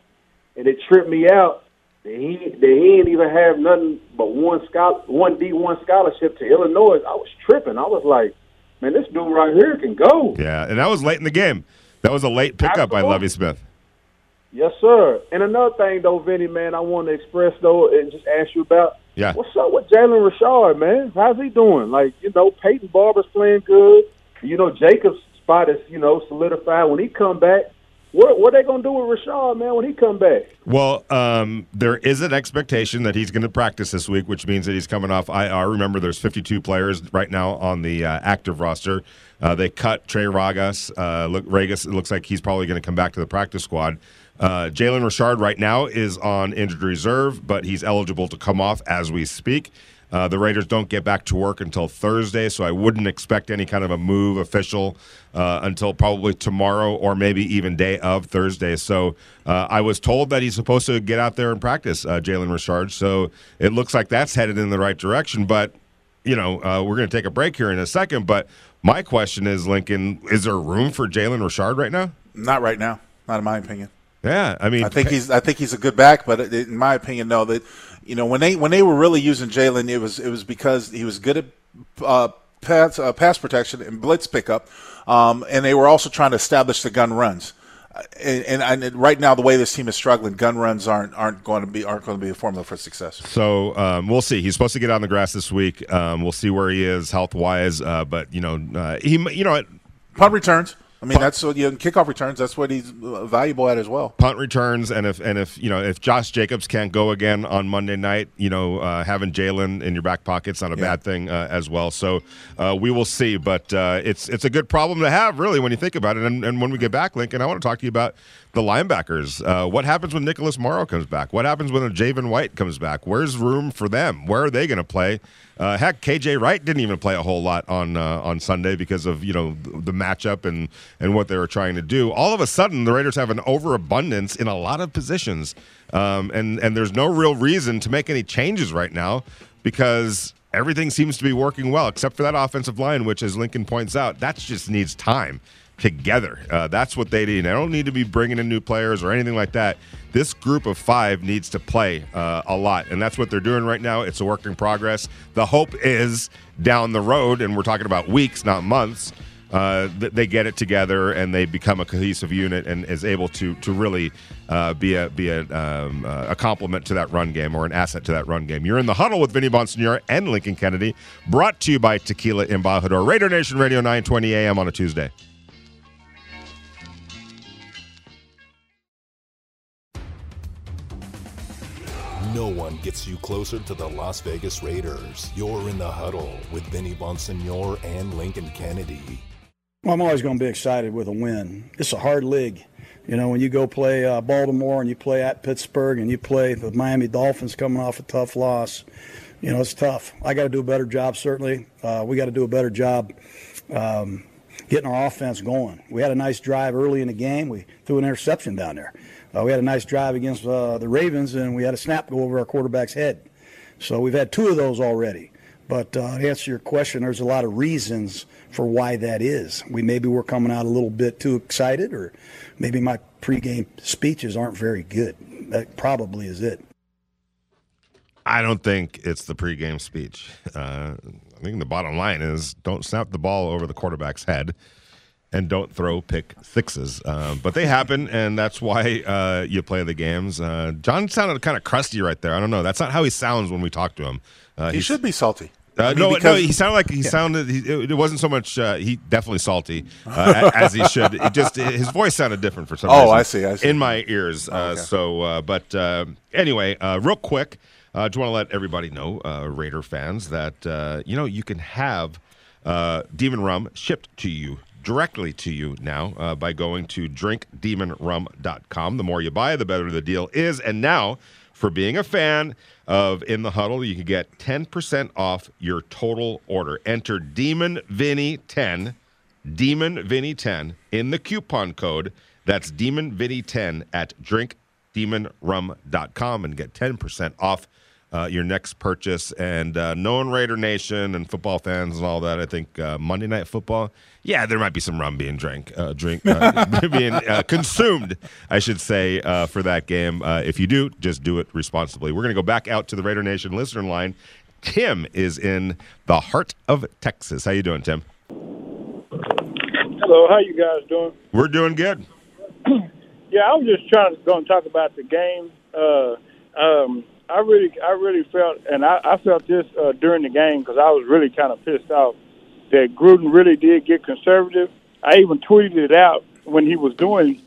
And it tripped me out that he that he didn't even have nothing but one scholar, one D one scholarship to Illinois. I was tripping. I was like, man, this dude right here can go. yeah, and that was late in the game. That was a late pickup by Absolutely. Lovie Smith. Yes, sir. And another thing though, Vinny, man, I want to express though and just ask you about Yeah. what's up with Jalen Richard, man? How's he doing? Like, you know, Peyton Barber's playing good. You know, Jacob's spot is, you know, solidified. When he come back, what what are they gonna do with Richard, man, when he come back? Well, um, there is an expectation that he's going to practice this week, which means that he's coming off IR. Remember, there's 52 players right now on the uh, active roster. Uh, they cut Trey Ragas. Uh, look, Ragas. It looks like he's probably going to come back to the practice squad. Uh, Jalen Richard right now is on injured reserve, but he's eligible to come off as we speak. Uh, the Raiders don't get back to work until Thursday, so I wouldn't expect any kind of a move official uh, until probably tomorrow or maybe even day of Thursday. So uh, I was told that he's supposed to get out there and practice, uh, Jalen Richard. So it looks like that's headed in the right direction. But you know, uh, we're going to take a break here in a second. But my question is, Lincoln, is there room for Jalen Richard right now? Not right now. Not in my opinion. Yeah, I mean, I think he's. I think he's a good back, but in my opinion, no. That you know when they when they were really using Jalen, it was it was because he was good at uh, pass uh, pass protection and blitz pickup, um, and they were also trying to establish the gun runs. Uh, And, and, and right now, the way this team is struggling, gun runs aren't aren't going to be aren't going to be a formula for success. So um, we'll see. He's supposed to get on the grass this week. Um, we'll see where he is health wise. Uh, but you know, uh, he you know what, Punt returns. I mean, that's what you know, kickoff returns. That's what he's valuable at as well. punt returns, and if and if you know if Josh Jacobs can't go again on Monday night, you know uh, having Jalen in your back pocket's not a Yeah. bad thing uh, as well. So uh, we will see, but uh, it's it's a good problem to have, really, when you think about it. And, and when we get back, Lincoln, I want to talk to you about the linebackers. Uh, what happens when Nicholas Morrow comes back? What happens when Javin White comes back? Where's room for them? Where are they going to play? Uh, heck, KJ Wright didn't even play a whole lot on uh, on Sunday because of you know the matchup and and what they were trying to do. All of a sudden, the Raiders have an overabundance in a lot of positions, um, and and there's no real reason to make any changes right now because everything seems to be working well except for that offensive line, which, as Lincoln points out, that just needs time. Together. Uh, that's what they need. They don't need to be bringing in new players or anything like that. This group of five needs to play uh, a lot, and that's what they're doing right now. It's a work in progress. The hope is down the road, and we're talking about weeks, not months. Uh, they get it together and they become a cohesive unit and is able to to really uh, be a be a, um, uh, a complement to that run game or an asset to that run game. You're in the huddle with Vinny Bonsignore and Lincoln Kennedy, brought to you by Tequila Embajador, Raider Nation Radio 920 AM on a Tuesday. No one gets you closer to the Las Vegas Raiders. You're in the huddle with Vinny Bonsignore and Lincoln Kennedy. Well, I'm always going to be excited with a win. It's a hard league. You know, when you go play uh, Baltimore and you play at Pittsburgh and you play the Miami Dolphins coming off a tough loss, you know, it's tough. I got to do a better job, certainly. Uh, we got to do a better job um, getting our offense going. We had a nice drive early in the game. We threw an interception down there. Uh, we had a nice drive against uh, the Ravens, and we had a snap go over our quarterback's head. So we've had two of those already. But uh, to answer your question, there's a lot of reasons for why that is. We maybe we're coming out a little bit too excited, or maybe my pregame speeches aren't very good. That probably is it. I don't think it's the pregame speech. Uh, I think the bottom line is don't snap the ball over the quarterback's head and don't throw pick sixes. Uh, but they happen, and that's why uh, you play the games. Uh, John sounded kind of crusty right there. I don't know. That's not how he sounds when we talk to him. Uh, he should be salty. Uh, mean, no, because, no, he sounded like he yeah. sounded. He, it, it, wasn't so much. Uh, he definitely salty uh, as he should. It just his voice sounded different for some oh, reason. I see. I see. In my ears. Oh, okay. So, but anyway, real quick, I just want to let everybody know, Raider fans, that you know you can have Demon Rum shipped to you directly to you now uh, by going to drinkdemonrum.com. The more you buy, the better the deal is. And now, for being a fan of In the Huddle, you can get 10% off your total order. Enter Demon Vinny 10, Demon Vinny 10 in the coupon code. That's Demon Vinny 10 at drinkdemonrum.com and get 10% off uh, your next purchase. And uh, knowing Raider Nation and football fans and all that, I think uh, Monday Night Football, yeah, there might be some rum being drank, uh, drink uh, being uh, consumed, I should say, for that game. if you do, just do it responsibly. We're going to go back out to the Raider Nation listener line. Tim is in the heart of Texas. How you doing, Tim? Hello, how you guys doing? We're doing good. yeah, I was just trying to go and talk about the game. Um, I really, I really felt, and I, I felt this uh, during the game because I was really kind of pissed off that Gruden really did get conservative. I even tweeted it out when he was doing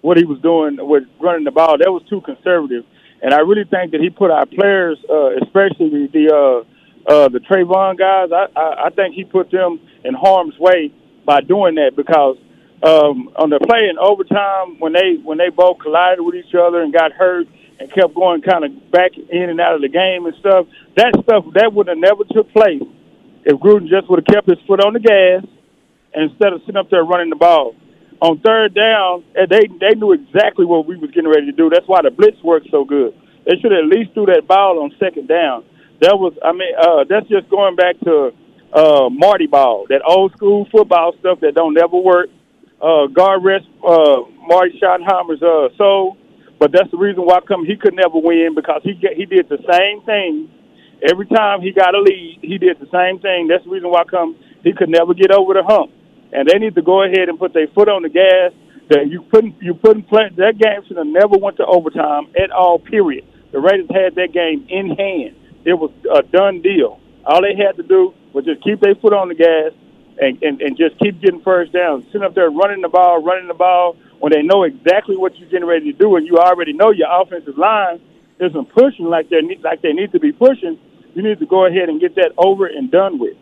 what he was doing with running the ball. That was too conservative, and I really think that he put our players, uh, especially the uh, uh, the Trayvon guys, I, I, I think he put them in harm's way by doing that because um, on the play in overtime when they when they both collided with each other and got hurt and kept going kind of back in and out of the game and stuff. That stuff that would have never took place if Gruden just would have kept his foot on the gas instead of sitting up there running the ball. On third down, they they knew exactly what we was getting ready to do. That's why the blitz worked so good. They should at least threw that ball on second down. That was, I mean, uh, that's just going back to uh, Marty ball, that old school football stuff that don't never work. Uh, God rest uh, Marty Schottenheimer's uh, soul. But that's the reason why come he could never win because he get, he did the same thing every time he got a lead. He did the same thing. That's the reason why come he could never get over the hump. And they need to go ahead and put their foot on the gas. That you couldn't you couldn't play that game should have never went to overtime at all. Period. The Raiders had that game in hand. It was a done deal. All they had to do was just keep their foot on the gas and, and, and just keep getting first down. Sitting up there running the ball, running the ball, when they know exactly what you're getting ready to do, and you already know your offensive line isn't pushing like they need, like they need to be pushing, you need to go ahead and get that over and done with.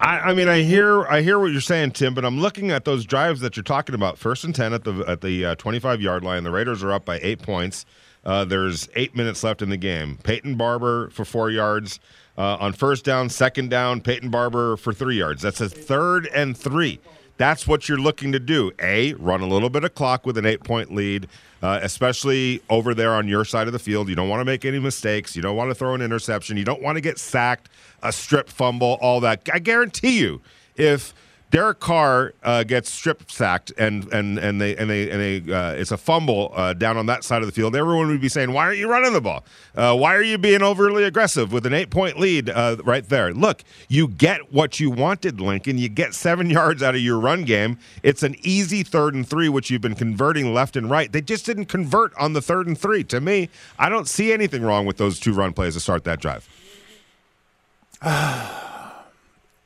I, I, mean, I hear I hear what you're saying, Tim, but I'm looking at those drives that you're talking about. First and ten at the at the uh, 25 yard line. The Raiders are up by eight points. Uh, there's eight minutes left in the game. Peyton Barber for four yards uh, on first down. Second down, Peyton Barber for three yards. That's a third and three that's what you're looking to do. A, run a little bit of clock with an eight point lead, uh, especially over there on your side of the field. You don't want to make any mistakes. You don't want to throw an interception. You don't want to get sacked, a strip fumble, all that. I guarantee you, if Derek Carr uh, gets strip sacked and and and they and they and they uh, it's a fumble uh, down on that side of the field. Everyone would be saying, "Why aren't you running the ball? Uh, why are you being overly aggressive with an eight point lead uh, right there?" Look, you get what you wanted, Lincoln. You get seven yards out of your run game. It's an easy third and three, which you've been converting left and right. They just didn't convert on the third and three. To me, I don't see anything wrong with those two run plays to start that drive.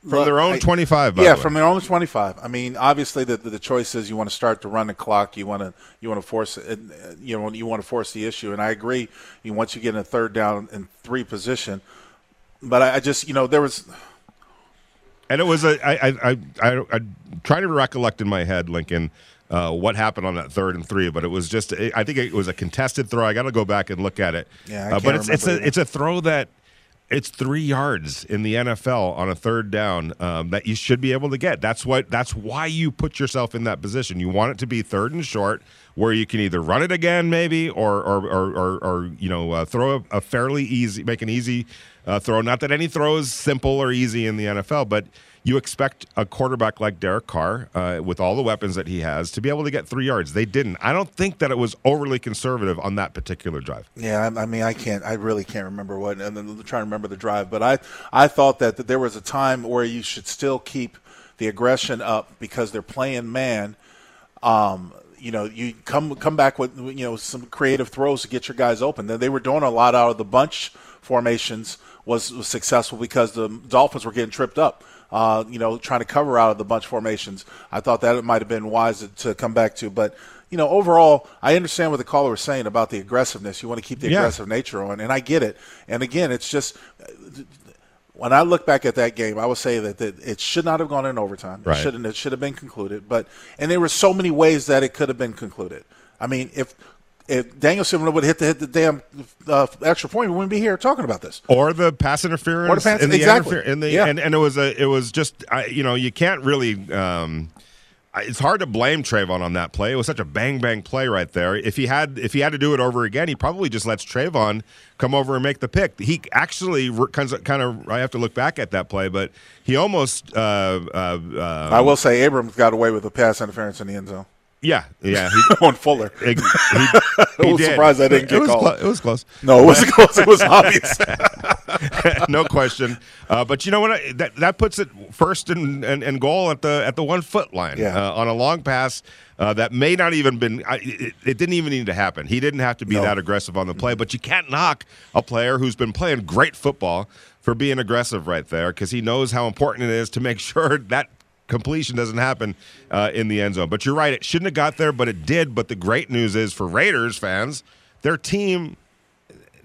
From their own I- 25, by yeah, the way. from their own 25. I mean, obviously, the, the, the choice is you want to start to run the clock. You want to you want to force it. You know, you want to force the issue. And I agree. You once you get in a third down and three position, but I, I just you know there was And it was a I I I I, I try to recollect in my head, Lincoln, uh, what happened on that third and three, but it was just I think it was a contested throw. I got to go back and look at it. Yeah, I Uh, but it's it's a either. it's a throw that it's three yards in the NFL on a third down um, that you should be able to get. That's what that's why you put yourself in that position. You want it to be third and short, where you can either run it again, maybe, or or or, or, or you know uh, throw a, a fairly easy, make an easy uh, throw. Not that any throw is simple or easy in the NFL, but you expect a quarterback like Derek Carr, uh, with all the weapons that he has, to be able to get three yards. They didn't. I don't think that it was overly conservative on that particular drive. Yeah, I, I mean, I can't. I really can't remember what. And then trying to remember the drive, but I, I thought that, that there was a time where you should still keep the aggression up because they're playing man. Um, you know, you come come back with you know some creative throws to get your guys open. They were doing a lot out of the bunch formations was, was successful because the Dolphins were getting tripped up. Uh, you know, trying to cover out of the bunch formations. I thought that it might have been wise to, to come back to, but you know, overall, I understand what the caller was saying about the aggressiveness. You want to keep the Yeah. aggressive nature on, and I get it. And again, it's just when I look back at that game, I would say that, that it should not have gone in overtime. Right. It shouldn't. It should have been concluded. But and there were so many ways that it could have been concluded. I mean, if if Danielson would have hit the hit the damn uh, extra point, we wouldn't be here talking about this. or the pass interference Or the pass- in the exactly. interfer- in the Yeah. and, and it was a it was just I, you know you can't really um, it's hard to blame Trayvon on that play. It was such a bang bang play right there. If he had if he had to do it over again, he probably just lets Trayvon come over and make the pick. He actually kind of, kind of I have to look back at that play, but he almost uh, uh, uh, I will say Abrams got away with a pass interference in the end zone yeah yeah he, on Fuller. he, he, he was did. surprised I didn't it get was called. clo- it was close. No, it wasn't close. It was obvious. no question. Uh, but you know what? I- That that puts it first and, and, and goal at the at the one foot line Yeah. uh, on a long pass uh, that may not even been. I, it, it didn't even need to happen. He didn't have to be No. that aggressive on the play. But you can't knock a player who's been playing great football for being aggressive right there because he knows how important it is to make sure that completion doesn't happen uh, in the end zone. But you're right; it shouldn't have got there, but it did. But the great news is for Raiders fans, their team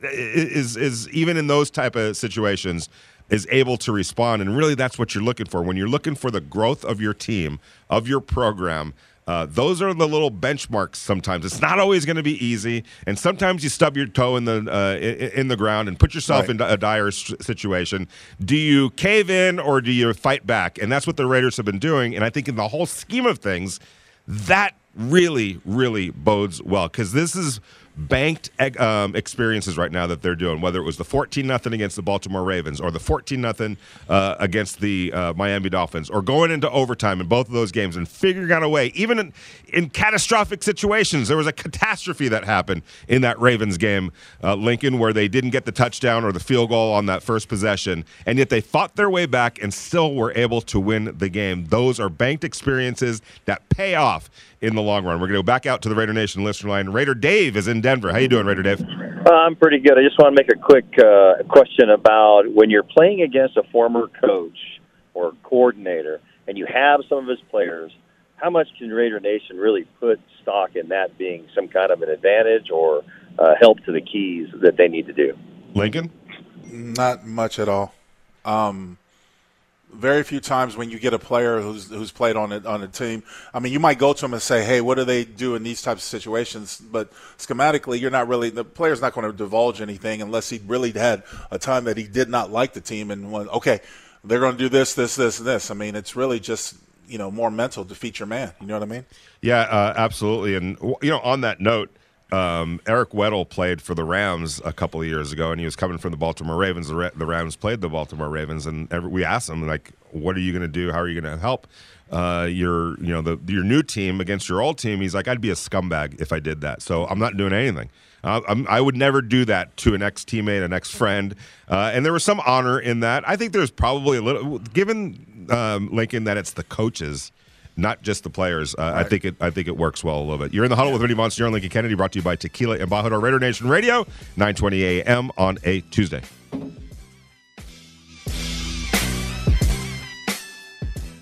is is even in those type of situations is able to respond and really that's what you're looking for when you're looking for the growth of your team of your program uh, those are the little benchmarks sometimes. It's not always going to be easy and sometimes you stub your toe in the uh, in, the ground and put yourself Right. in a dire situation. Do you cave in or do you fight back? And that's what the raiders have been doing and i think in the whole scheme of things that really, really bodes well because this is banked um, experiences right now that they're doing. Whether it was the fourteen nothing against the Baltimore Ravens or the fourteen nothing uh, against the uh, Miami Dolphins, or going into overtime in both of those games and figuring out a way, even in, in catastrophic situations. There was a catastrophe that happened in that Ravens game, uh, Lincoln, where they didn't get the touchdown or the field goal on that first possession, and yet they fought their way back and still were able to win the game. Those are banked experiences that pay off in the long run. We're going to go back out to the Raider Nation listener line. Raider Dave is in Denver. How you doing, Raider Dave? Uh, I'm pretty good. I just want to make a quick uh, question about when you're playing against a former coach or coordinator and you have some of his players, how much can Raider Nation really put stock in that being some kind of an advantage or uh, help to the keys that they need to do? Lincoln? Not much at all. Um, very few times when you get a player who's who's played on a, on a team. I mean, you might go to him and say, "Hey, what do they do in these types of situations?" But schematically, you're not really the player's not going to divulge anything unless he really had a time that he did not like the team and went, "Okay, they're going to do this, this, this, and this." I mean, it's really just you know more mental defeat your man. You know what I mean? Yeah, uh, absolutely. And you know, on that note, um, Eric Weddle played for the Rams a couple of years ago, and he was coming from the Baltimore Ravens. The, Ra- the Rams played the Baltimore Ravens, and every, we asked him like, "What are you going to do? How are you going to help uh, your you know the your new team against your old team?" He's like, "I'd be a scumbag if I did that, so I'm not doing anything." I'm, would never do that to an ex teammate, an ex friend, uh, and there was some honor in that. I think there's probably a little, given um, Lincoln that it's the coaches not just the players. Uh, I think it. I think it works well a little bit. You're in the huddle with Vinny Bonsignore and Lincoln Kennedy, brought to you by Tequila Embajador Raider Nation Radio, 9:20 a.m. on a Tuesday.